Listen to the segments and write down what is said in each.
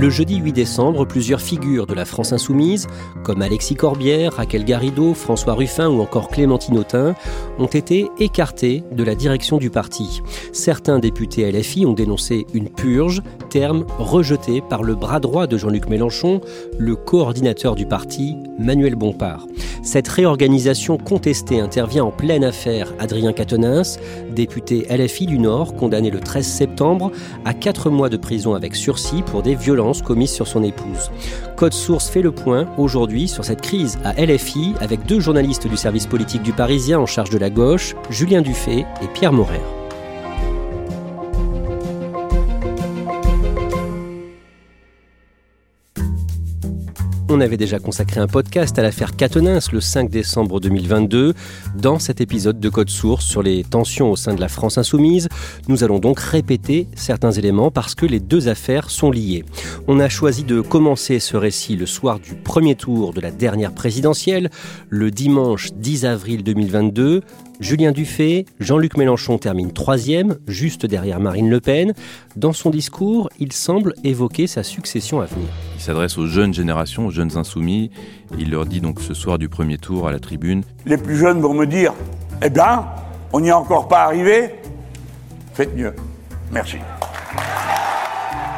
Le jeudi 8 décembre, plusieurs figures de la France insoumise, comme Alexis Corbière, Raquel Garrido, François Ruffin ou encore Clémentine Autain, ont été écartées de la direction du parti. Certains députés LFI ont dénoncé une purge, terme rejeté par le bras droit de Jean-Luc Mélenchon, le coordinateur du parti, Manuel Bompard. Cette réorganisation contestée intervient en pleine affaire Adrien Quatennens, député LFI du Nord, condamné le 13 septembre à 4 mois de prison avec sursis pour des violences commises sur son épouse. Code Source fait le point aujourd'hui sur cette crise à LFI avec deux journalistes du service politique du Parisien en charge de la gauche, Julien Dufay et Pierre Morer. On avait déjà consacré un podcast à l'affaire Quatennens le 5 décembre 2022. Dans cet épisode de Code Source sur les tensions au sein de la France insoumise, nous allons donc répéter certains éléments parce que les deux affaires sont liées. On a choisi de commencer ce récit le soir du premier tour de la dernière présidentielle, le dimanche 10 avril 2022. Julien Dufay, Jean-Luc Mélenchon termine troisième, juste derrière Marine Le Pen. Dans son discours, il semble évoquer sa succession à venir. Il s'adresse aux jeunes générations, aux jeunes insoumis. Il leur dit donc ce soir du premier tour à la tribune Les plus jeunes vont me dire Eh bien, on n'y est encore pas arrivé Faites mieux. Merci.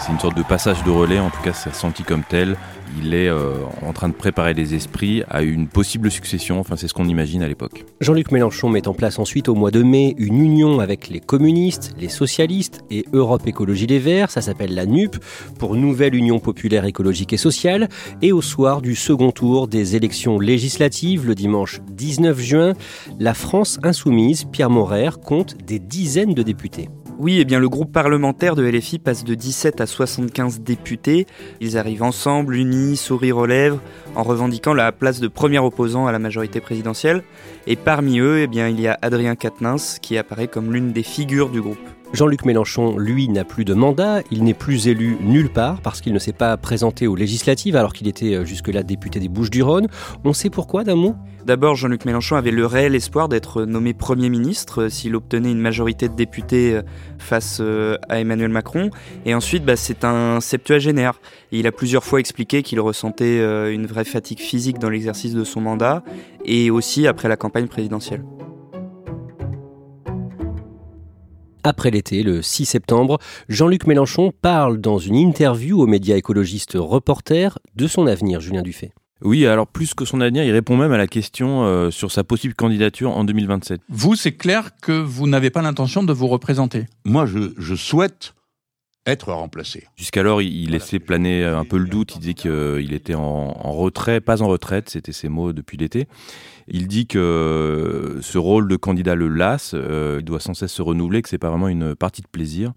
C'est une sorte de passage de relais, en tout cas c'est ressenti comme tel. Il est euh, en train de préparer les esprits à une possible succession, enfin c'est ce qu'on imagine à l'époque. Jean-Luc Mélenchon met en place ensuite au mois de mai une union avec les communistes, les socialistes et Europe Écologie Les Verts, ça s'appelle la NUP, pour Nouvelle Union Populaire Écologique et Sociale. Et au soir du second tour des élections législatives, le dimanche 19 juin, la France insoumise, Pierre Morer, compte des dizaines de députés. Oui, eh bien le groupe parlementaire de LFI passe de 17 à 75 députés. Ils arrivent ensemble, unis, sourire aux lèvres, en revendiquant la place de premier opposant à la majorité présidentielle. Et parmi eux, eh il y a Adrien Quatennens qui apparaît comme l'une des figures du groupe. Jean-Luc Mélenchon, lui, n'a plus de mandat, il n'est plus élu nulle part parce qu'il ne s'est pas présenté aux législatives alors qu'il était jusque-là député des Bouches-du-Rhône. On sait pourquoi d'un mot? D'abord, Jean-Luc Mélenchon avait le réel espoir d'être nommé Premier ministre s'il obtenait une majorité de députés face à Emmanuel Macron. Et ensuite, bah, c'est un septuagénaire. Il a plusieurs fois expliqué qu'il ressentait une vraie fatigue physique dans l'exercice de son mandat et aussi après la campagne présidentielle. Après l'été, le 6 septembre, Jean-Luc Mélenchon parle dans une interview aux médias écologistes Reporter de son avenir, Julien Dufay. Oui, alors plus que son avenir, il répond même à la question euh, sur sa possible candidature en 2027. Vous, c'est clair que vous n'avez pas l'intention de vous représenter Moi, je, je souhaite être remplacé. Jusqu'alors, il, laissait planer un peu le doute. Il disait qu'il était en, en, retrait, pas en retraite, c'était ses mots depuis l'été. Il dit que ce rôle de candidat le lasse, euh, il doit sans cesse se renouveler, que c'est pas vraiment une partie de plaisir.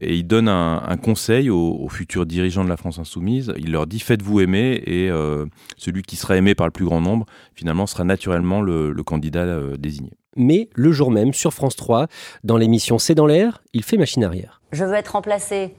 Et il donne un, un conseil aux, aux, futurs dirigeants de la France insoumise. Il leur dit faites-vous aimer et euh, celui qui sera aimé par le plus grand nombre, finalement, sera naturellement le, le candidat euh, désigné. Mais le jour même, sur France 3, dans l'émission C'est dans l'air, il fait machine arrière. Je veux être remplacé.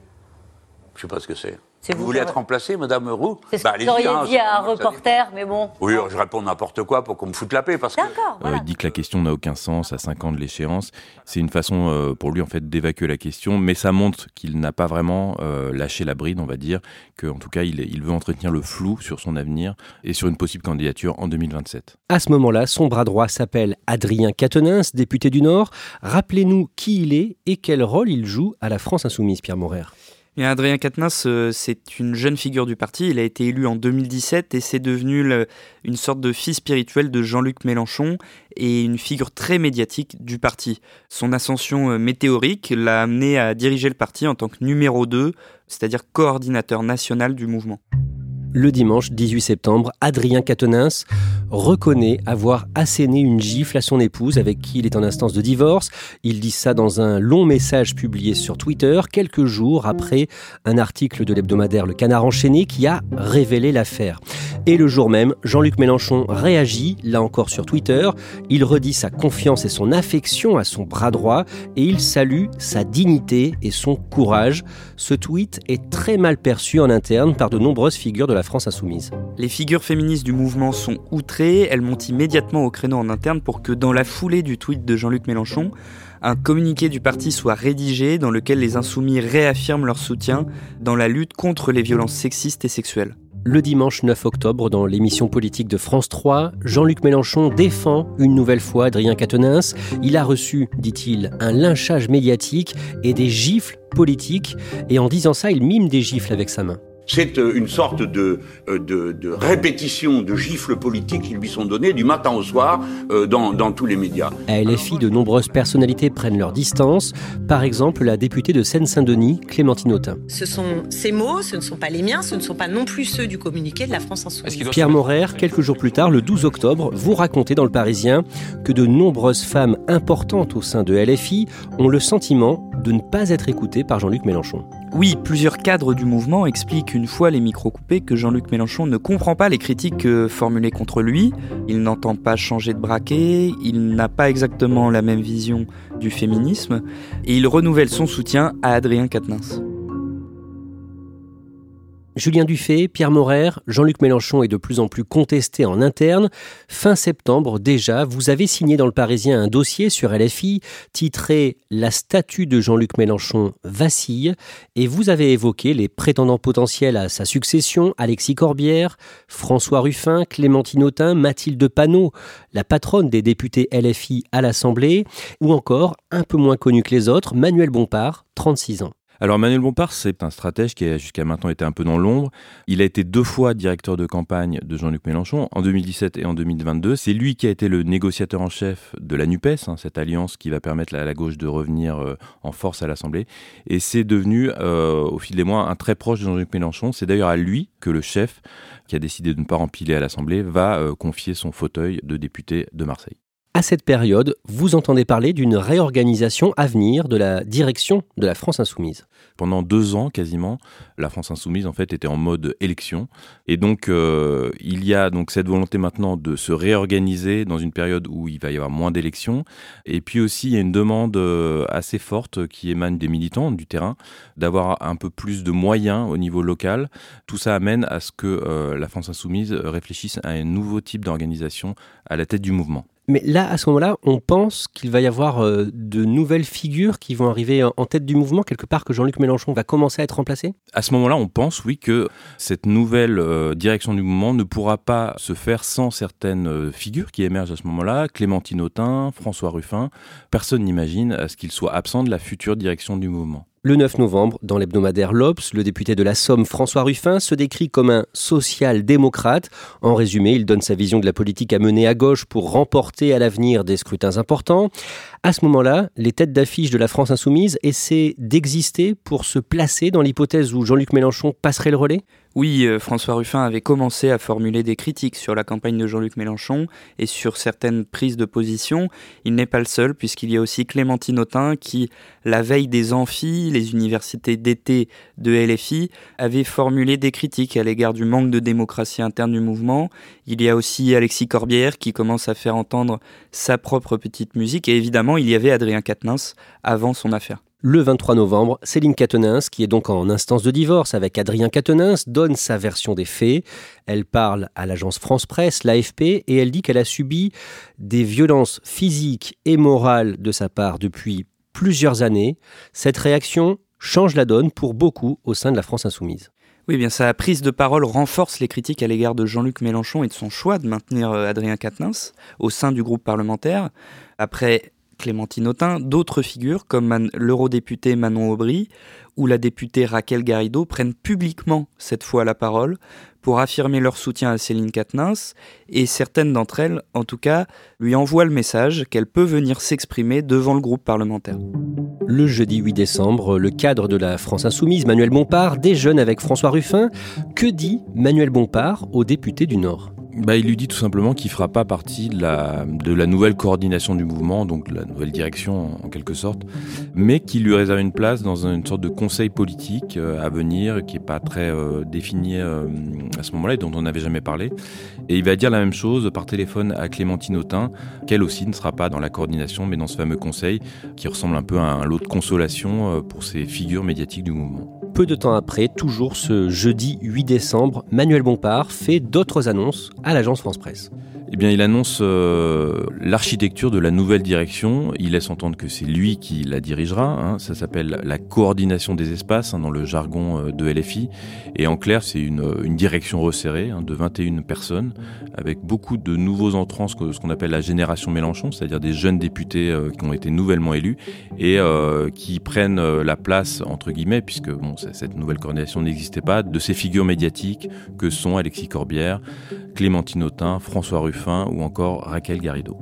Je sais pas ce que c'est. Vous vous voulez être remplacée, Madame Roux C'est ce Bah, que vous auriez hein, dit à un reporter, mais bon. Oui, je réponds n'importe quoi pour qu'on me foute la paix, parce que... D'accord, Euh, il dit que la question n'a aucun sens à 5 ans de l'échéance. C'est une façon euh, pour lui en fait d'évacuer la question, mais ça montre qu'il n'a pas vraiment euh, lâché la bride, on va dire, qu'en tout cas il, il veut entretenir le flou sur son avenir et sur une possible candidature en 2027. À ce moment-là, son bras droit s'appelle Adrien Quatennens, député du Nord. Rappelez-nous qui il est et quel rôle il joue à la France insoumise, Pierre Morer. Adrien Quatennens, euh, c'est une jeune figure du parti. Il a été élu en 2017 et c'est devenu une sorte de fils spirituel de Jean-Luc Mélenchon et une figure très médiatique du parti. Son ascension euh, météorique l'a amené à diriger le parti en tant que numéro 2, c'est-à-dire coordinateur national du mouvement. Le dimanche 18 septembre, Adrien Quatennens reconnaît avoir asséné une gifle à son épouse avec qui il est en instance de divorce. Il dit ça dans un long message publié sur Twitter quelques jours après un article de l'hebdomadaire Le Canard enchaîné qui a révélé l'affaire. Et le jour même, Jean-Luc Mélenchon réagit, là encore sur Twitter. Il redit sa confiance et son affection à son bras droit et il salue sa dignité et son courage. Ce tweet est très mal perçu en interne par de nombreuses figures de la France insoumise. Les figures féministes du mouvement sont outrées, elles montent immédiatement au créneau en interne pour que dans la foulée du tweet de Jean-Luc Mélenchon, un communiqué du parti soit rédigé dans lequel les insoumis réaffirment leur soutien dans la lutte contre les violences sexistes et sexuelles. Le dimanche 9 octobre, dans l'émission politique de France 3, Jean-Luc Mélenchon défend une nouvelle fois Adrien Quatennens. Il a reçu, dit-il, un lynchage médiatique et des gifles politiques. Et en disant ça, il mime des gifles avec sa main. C'est euh, une sorte de, euh, de, de répétition de gifles politiques qui lui sont données du matin au soir euh, dans, dans tous les médias. À LFI, de nombreuses personnalités prennent leur distance. Par exemple, la députée de Seine-Saint-Denis, Clémentine Autain. Ce sont ces mots, ce ne sont pas les miens, ce ne sont pas non plus ceux du communiqué de la France Insoumise. Pierre Morer, quelques jours plus tard, le 12 octobre, vous racontez dans Le Parisien que de nombreuses femmes importantes au sein de LFI ont le sentiment de ne pas être écoutées par Jean-Luc Mélenchon. Oui, plusieurs cadres du mouvement expliquent une fois les micros coupés que Jean-Luc Mélenchon ne comprend pas les critiques formulées contre lui, il n'entend pas changer de braquet, il n'a pas exactement la même vision du féminisme, et il renouvelle son soutien à Adrien Quatennens. Julien Dufay, Pierre Morer, Jean-Luc Mélenchon est de plus en plus contesté en interne. Fin septembre déjà, vous avez signé dans le Parisien un dossier sur LFI titré La statue de Jean-Luc Mélenchon vacille et vous avez évoqué les prétendants potentiels à sa succession, Alexis Corbière, François Ruffin, Clémentine Autain, Mathilde Panot, la patronne des députés LFI à l'Assemblée, ou encore, un peu moins connu que les autres, Manuel Bompard, 36 ans. Alors Manuel Bompard, c'est un stratège qui a jusqu'à maintenant été un peu dans l'ombre. Il a été deux fois directeur de campagne de Jean-Luc Mélenchon, en 2017 et en 2022. C'est lui qui a été le négociateur en chef de la NUPES, hein, cette alliance qui va permettre à la gauche de revenir euh, en force à l'Assemblée. Et c'est devenu, euh, au fil des mois, un très proche de Jean-Luc Mélenchon. C'est d'ailleurs à lui que le chef, qui a décidé de ne pas empiler à l'Assemblée, va euh, confier son fauteuil de député de Marseille. À cette période, vous entendez parler d'une réorganisation à venir de la direction de la France insoumise. Pendant deux ans quasiment, la France insoumise en fait était en mode élection, et donc euh, il y a donc cette volonté maintenant de se réorganiser dans une période où il va y avoir moins d'élections, et puis aussi il y a une demande euh, assez forte qui émane des militants du terrain d'avoir un peu plus de moyens au niveau local. Tout ça amène à ce que euh, la France insoumise réfléchisse à un nouveau type d'organisation à la tête du mouvement. Mais là, à ce moment-là, on pense qu'il va y avoir euh, de nouvelles figures qui vont arriver en tête du mouvement, quelque part que Jean-Luc Mélenchon va commencer à être remplacé? À ce moment-là, on pense, oui, que cette nouvelle euh, direction du mouvement ne pourra pas se faire sans certaines euh, figures qui émergent à ce moment-là. Clémentine Autain, François Ruffin. Personne n'imagine à ce qu'ils soient absents de la future direction du mouvement. Le 9 novembre, dans l'hebdomadaire L'Obs, le député de la Somme, François Ruffin, se décrit comme un social-démocrate. En résumé, il donne sa vision de la politique à mener à gauche pour remporter à l'avenir des scrutins importants. À ce moment-là, les têtes d'affiche de la France insoumise essaient d'exister pour se placer dans l'hypothèse où Jean-Luc Mélenchon passerait le relais? Oui, euh, François Ruffin avait commencé à formuler des critiques sur la campagne de Jean-Luc Mélenchon et sur certaines prises de position. Il n'est pas le seul, puisqu'il y a aussi Clémentine Autain qui, la veille des amphis, les universités d'été de LFI, avait formulé des critiques à l'égard du manque de démocratie interne du mouvement. Il y a aussi Alexis Corbière qui commence à faire entendre sa propre petite musique. Et évidemment, il y avait Adrien Quatennens avant son affaire. Le 23 novembre, Céline Catenins, qui est donc en instance de divorce avec Adrien Catenins, donne sa version des faits. Elle parle à l'agence France Presse, l'AFP, et elle dit qu'elle a subi des violences physiques et morales de sa part depuis plusieurs années. Cette réaction change la donne pour beaucoup au sein de la France insoumise. Oui, bien sa prise de parole renforce les critiques à l'égard de Jean-Luc Mélenchon et de son choix de maintenir euh, Adrien Quatennens au sein du groupe parlementaire. Après Clémentine Autain, d'autres figures comme l'eurodéputé Manon Aubry ou la députée Raquel Garrido prennent publiquement cette fois la parole pour affirmer leur soutien à Céline Quatennens et certaines d'entre elles, en tout cas, lui envoient le message qu'elle peut venir s'exprimer devant le groupe parlementaire. Le jeudi 8 décembre, le cadre de la France Insoumise, Manuel Bompard, déjeune avec François Ruffin. Que dit Manuel Bompard aux députés du Nord? Bah, il lui dit tout simplement qu'il fera pas partie de la, de nouvelle coordination du mouvement, donc la nouvelle direction en, quelque sorte, mais qu'il lui réserve une place dans une sorte de conseil politique euh, à venir qui est pas très euh, défini euh, à ce moment-là et dont on n'avait jamais parlé. Et il va dire la même chose par téléphone à Clémentine Autain, qu'elle aussi ne sera pas dans la coordination, mais dans ce fameux conseil qui ressemble un peu à un lot de consolation pour ces figures médiatiques du mouvement. Peu de temps après, toujours ce jeudi 8 décembre, Manuel Bompard fait d'autres annonces à l'agence France Presse. Eh bien, il annonce euh, l'architecture de la nouvelle direction. Il laisse entendre que c'est lui qui la dirigera. Hein. Ça s'appelle la coordination des espaces hein, dans le jargon euh, de LFI. Et en clair, c'est une, une, direction resserrée hein, de 21 personnes avec beaucoup de nouveaux entrants, ce qu'on appelle la génération Mélenchon, c'est-à-dire des jeunes députés euh, qui ont été nouvellement élus et qui prennent la place, entre guillemets, puisque cette nouvelle coordination n'existait pas, de ces figures médiatiques que sont Alexis Corbière, Clémentine Autain, François Ruffin ou encore Raquel Garrido.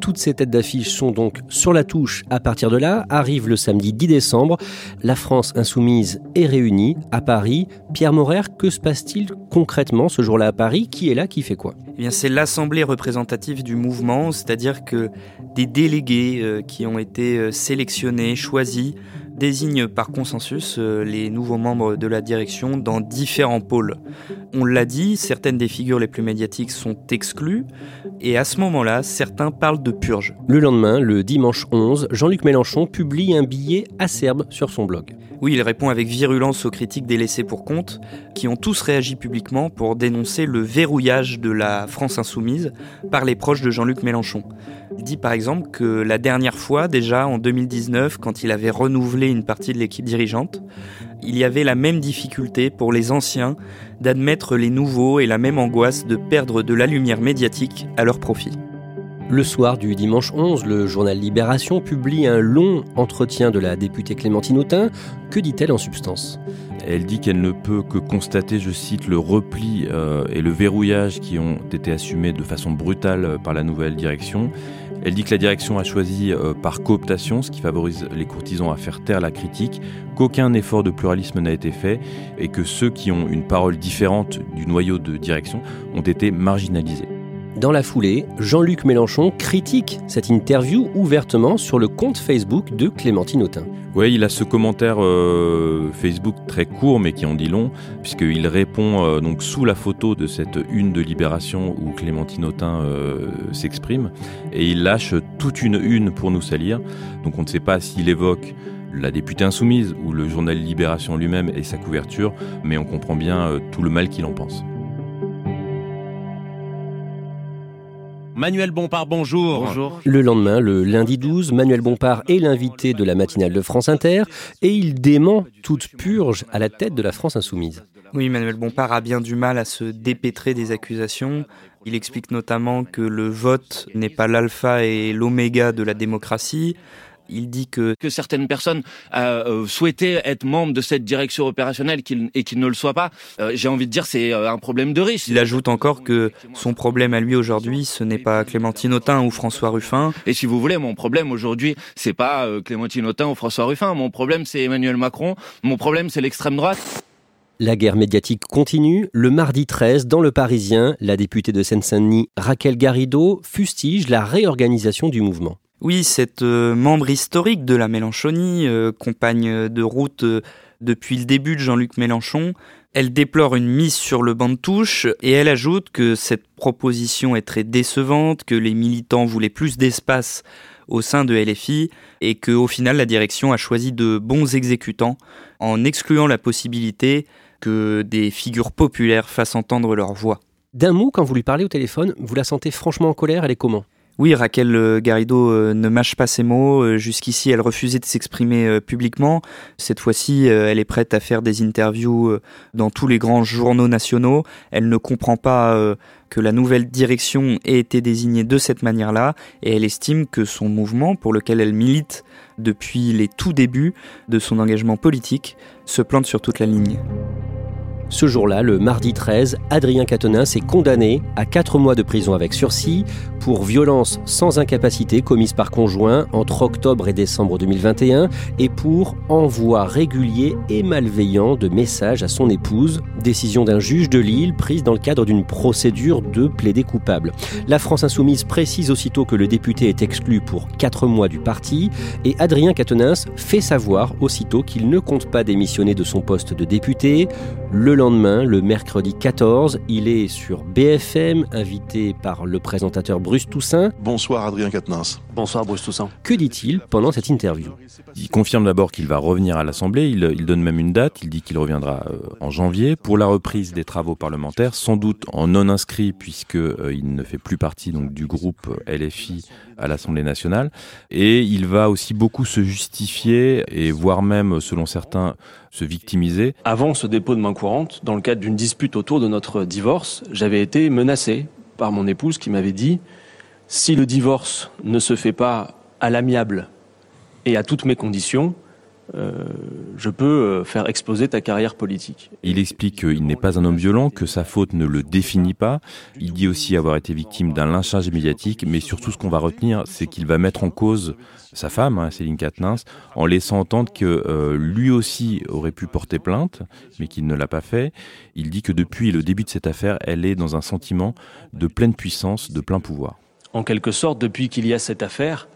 Toutes ces têtes d'affiche sont donc sur la touche à partir de là. Arrive le samedi 10 décembre. La France insoumise est réunie à Paris. Pierre Morer, que se passe-t-il concrètement ce jour-là à Paris? Qui est là? Qui fait quoi? Eh bien, c'est l'assemblée représentative du mouvement, c'est-à-dire que des délégués euh, qui ont été euh, sélectionnés, choisis, désigne par consensus euh, les nouveaux membres de la direction dans différents pôles. On l'a dit, certaines des figures les plus médiatiques sont exclues, et à ce moment-là, certains parlent de purge. Le lendemain, le dimanche 11, Jean-Luc Mélenchon publie un billet acerbe sur son blog. Oui, il répond avec virulence aux critiques des laissés pour compte, qui ont tous réagi publiquement pour dénoncer le verrouillage de la France insoumise par les proches de Jean-Luc Mélenchon. Il dit par exemple que la dernière fois, déjà en 2019, quand il avait renouvelé une partie de l'équipe dirigeante, il y avait la même difficulté pour les anciens d'admettre les nouveaux et la même angoisse de perdre de la lumière médiatique à leur profit. Le soir du dimanche 11, le journal Libération publie un long entretien de la députée Clémentine Autain. Que dit-elle en substance? Elle dit qu'elle ne peut que constater, je cite, le repli euh, et le verrouillage qui ont été assumés de façon brutale euh, par la nouvelle direction. Elle dit que la direction a choisi euh, par cooptation, ce qui favorise les courtisans à faire taire la critique, qu'aucun effort de pluralisme n'a été fait et que ceux qui ont une parole différente du noyau de direction ont été marginalisés. Dans la foulée, Jean-Luc Mélenchon critique cette interview ouvertement sur le compte Facebook de Clémentine Autain. Oui, il a ce commentaire euh, Facebook très court mais qui en dit long, puisqu'il répond euh, donc sous la photo de cette une de Libération où Clémentine Autain euh, s'exprime, et il lâche toute une une pour nous salir. Donc on ne sait pas s'il évoque la députée insoumise ou le journal Libération lui-même et sa couverture, mais on comprend bien tout le mal qu'il en pense. Manuel Bompard, bonjour. Bonjour. Le lendemain, le lundi 12, Manuel Bompard est l'invité de la matinale de France Inter et il dément toute purge à la tête de la France insoumise. Oui, Manuel Bompard a bien du mal à se dépêtrer des accusations. Il explique notamment que le vote n'est pas l'alpha et l'oméga de la démocratie, il dit que, que certaines personnes euh, euh, souhaitaient être membres de cette direction opérationnelle et qu'ils ne le soient pas. Euh, j'ai envie de dire c'est un problème de riche. Il ajoute encore que son problème à lui aujourd'hui, ce n'est pas Clémentine Autain ou François Ruffin. Et si vous voulez, mon problème aujourd'hui, c'est pas Clémentine Autain ou François Ruffin. Mon problème, c'est Emmanuel Macron. Mon problème, c'est l'extrême droite. La guerre médiatique continue. Le mardi 13, dans Le Parisien, la députée de Seine-Saint-Denis, Raquel Garrido, fustige la réorganisation du mouvement. Oui, cette euh, membre historique de la Mélenchonie, euh, compagne de route euh, depuis le début de Jean-Luc Mélenchon, elle déplore une mise sur le banc de touche et elle ajoute que cette proposition est très décevante, que les militants voulaient plus d'espace au sein de LFI et que au final la direction a choisi de bons exécutants en excluant la possibilité que des figures populaires fassent entendre leur voix. D'un mot, quand vous lui parlez au téléphone, vous la sentez franchement en colère, elle est comment? Oui, Raquel euh, Garrido euh, ne mâche pas ses mots. Euh, jusqu'ici, elle refusait de s'exprimer publiquement. Cette fois-ci, elle est prête à faire des interviews dans tous les grands journaux nationaux. Elle ne comprend pas que la nouvelle direction ait été désignée de cette manière-là et elle estime que son mouvement, pour lequel elle milite depuis les tout débuts de son engagement politique, se plante sur toute la ligne. Ce jour-là, le mardi 13, Adrien Quatennens est condamné à 4 mois de prison avec sursis pour violence sans incapacité commise par conjoint entre octobre et décembre 2021 et pour envoi régulier et malveillant de messages à son épouse, décision d'un juge de Lille prise dans le cadre d'une procédure de plaider coupable. La France insoumise précise aussitôt que le député est exclu pour 4 mois du parti et Adrien Quatennens fait savoir aussitôt qu'il ne compte pas démissionner de son poste de député. Le lendemain, le mercredi 14, il est sur BFM, invité par le présentateur Bruce Toussaint. Bonsoir Adrien Quatennens. Bonsoir Bruce Toussaint. Que dit-il pendant cette interview? Il confirme d'abord qu'il va revenir à l'Assemblée, il, donne même une date, il dit qu'il reviendra euh, en janvier pour la reprise des travaux parlementaires, sans doute en non inscrit puisque euh, il ne fait plus partie donc du groupe LFI à l'Assemblée nationale et il va aussi beaucoup se justifier et voire même selon certains Avant ce dépôt de main courante, dans le cadre d'une dispute autour de notre divorce, j'avais été menacé par mon épouse qui m'avait dit si le divorce ne se fait pas à l'amiable et à toutes mes conditions, euh, je peux euh, faire exploser ta carrière politique. Il explique qu'il n'est pas un homme violent, que sa faute ne le définit pas. Il dit aussi avoir été victime d'un lynchage médiatique, mais surtout ce qu'on va retenir, c'est qu'il va mettre en cause sa femme, hein, Céline Katnins, en laissant entendre que euh, lui aussi aurait pu porter plainte, mais qu'il ne l'a pas fait. Il dit que depuis le début de cette affaire, elle est dans un sentiment de pleine puissance, de plein pouvoir. En quelque sorte, depuis qu'il y a cette affaire,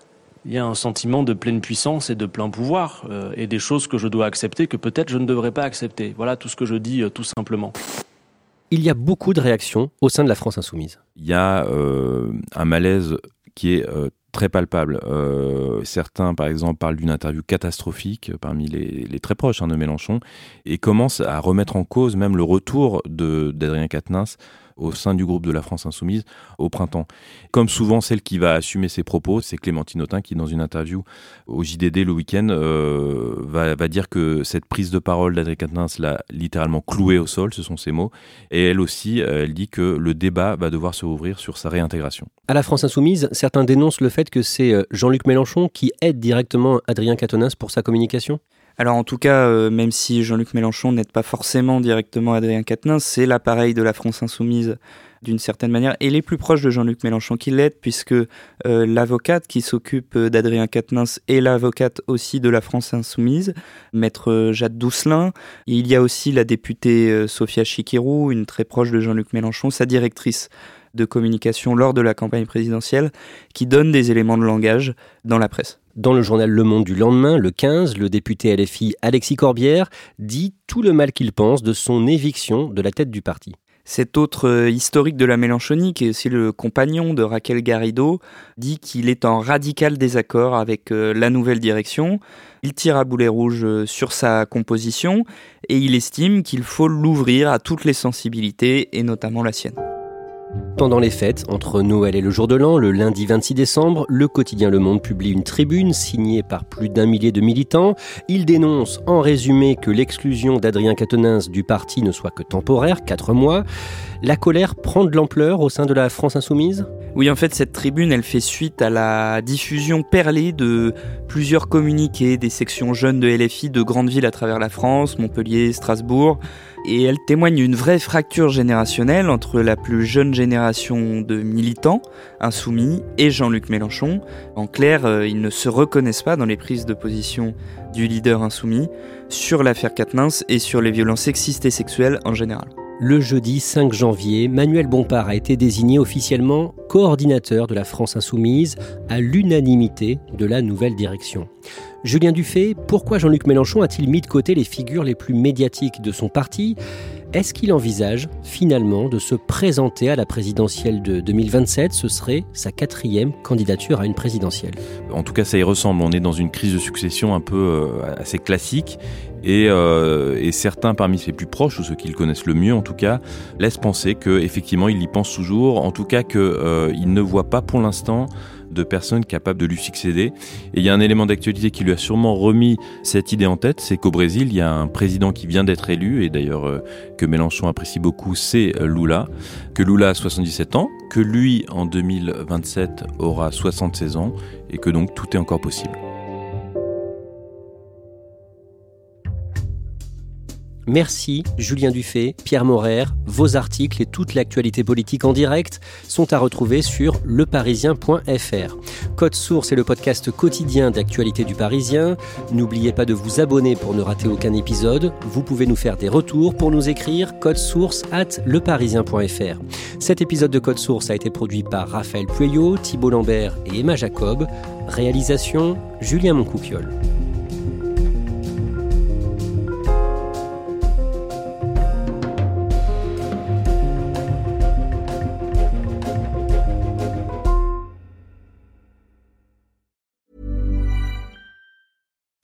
il y a un sentiment de pleine puissance et de plein pouvoir, euh, et des choses que je dois accepter que peut-être je ne devrais pas accepter. Voilà tout ce que je dis euh, tout simplement. Il y a beaucoup de réactions au sein de la France insoumise. Il y a euh, un malaise qui est très palpable. certains, par exemple, parlent d'une interview catastrophique parmi les, très proches hein, de Mélenchon et commencent à remettre en cause même le retour d'Adrien Quatennens au sein du groupe de la France Insoumise au printemps. Comme souvent, celle qui va assumer ses propos, c'est Clémentine Autain qui, dans une interview au JDD le week-end, euh, va, dire que cette prise de parole d'Adrien Quatennens l'a littéralement cloué au sol, ce sont ses mots. Et elle aussi, euh, elle dit que le débat va devoir se rouvrir sur sa réintégration. À la France Insoumise, certains dénoncent le fait que c'est euh, Jean-Luc Mélenchon qui aide directement Adrien Quatennens pour sa communication? Alors en tout cas, euh, même si Jean-Luc Mélenchon n'aide pas forcément directement Adrien Quatennens, c'est l'appareil de la France insoumise d'une certaine manière, et les plus proches de Jean-Luc Mélenchon qui l'aide, puisque euh, l'avocate qui s'occupe d'Adrien Quatennens est l'avocate aussi de la France insoumise, maître Jade Doucelin. Il y a aussi la députée euh, Sophia Chikirou, une très proche de Jean-Luc Mélenchon, sa directrice de communication lors de la campagne présidentielle, qui donne des éléments de langage dans la presse. Dans le journal Le Monde du lendemain, le 15, le député LFI Alexis Corbière dit tout le mal qu'il pense de son éviction de la tête du parti. Cet autre euh, historique de la Mélenchonie, qui est aussi le compagnon de Raquel Garrido, dit qu'il est en radical désaccord avec euh, la nouvelle direction. Il tire à boulet rouge euh, sur sa composition et il estime qu'il faut l'ouvrir à toutes les sensibilités et notamment la sienne. Pendant les fêtes, entre Noël et le jour de l'an, le lundi 26 décembre, le quotidien Le Monde publie une tribune signée par plus d'un millier de militants. Il dénonce en résumé que l'exclusion d'Adrien Quatennens du parti ne soit que temporaire, quatre mois. La colère prend de l'ampleur au sein de la France insoumise? Oui, en fait, cette tribune, elle fait suite à la diffusion perlée de plusieurs communiqués des sections jeunes de LFI de grandes villes à travers la France, Montpellier, Strasbourg et elle témoigne d'une vraie fracture générationnelle entre la plus jeune génération de militants insoumis et Jean-Luc Mélenchon. En clair, euh, ils ne se reconnaissent pas dans les prises de position du leader insoumis sur l'affaire Katnins et sur les violences sexistes et sexuelles en général. Le jeudi 5 janvier, Manuel Bompard a été désigné officiellement coordinateur de la France insoumise à l'unanimité de la nouvelle direction. Julien Dufay, pourquoi Jean-Luc Mélenchon a-t-il mis de côté les figures les plus médiatiques de son parti? Est-ce qu'il envisage finalement de se présenter à la présidentielle de 2027 Ce serait sa quatrième candidature à une présidentielle. En tout cas, ça y ressemble. On est dans une crise de succession un peu euh, assez classique. Et, euh, et, certains parmi ses plus proches, ou ceux qui le connaissent le mieux en tout cas, laissent penser qu'effectivement il y pense toujours, en tout cas qu'il euh, ne voit pas pour l'instant de personnes capables de lui succéder. Et il y a un élément d'actualité qui lui a sûrement remis cette idée en tête, c'est qu'au Brésil, il y a un président qui vient d'être élu, et d'ailleurs euh, que Mélenchon apprécie beaucoup, c'est euh, Lula, que Lula a 77 ans, que lui en 2027 aura 76 ans, et que donc tout est encore possible. Merci Julien Dufay, Pierre Morer. Vos articles et toute l'actualité politique en direct sont à retrouver sur leparisien.fr. Code Source est le podcast quotidien d'actualité du Parisien. N'oubliez pas de vous abonner pour ne rater aucun épisode. Vous pouvez nous faire des retours pour nous écrire code source at leparisien.fr. Cet épisode de Code Source a été produit par Raphaël Pueyo, Thibault Lambert et Emma Jacob. Réalisation Julien Moncouquiole.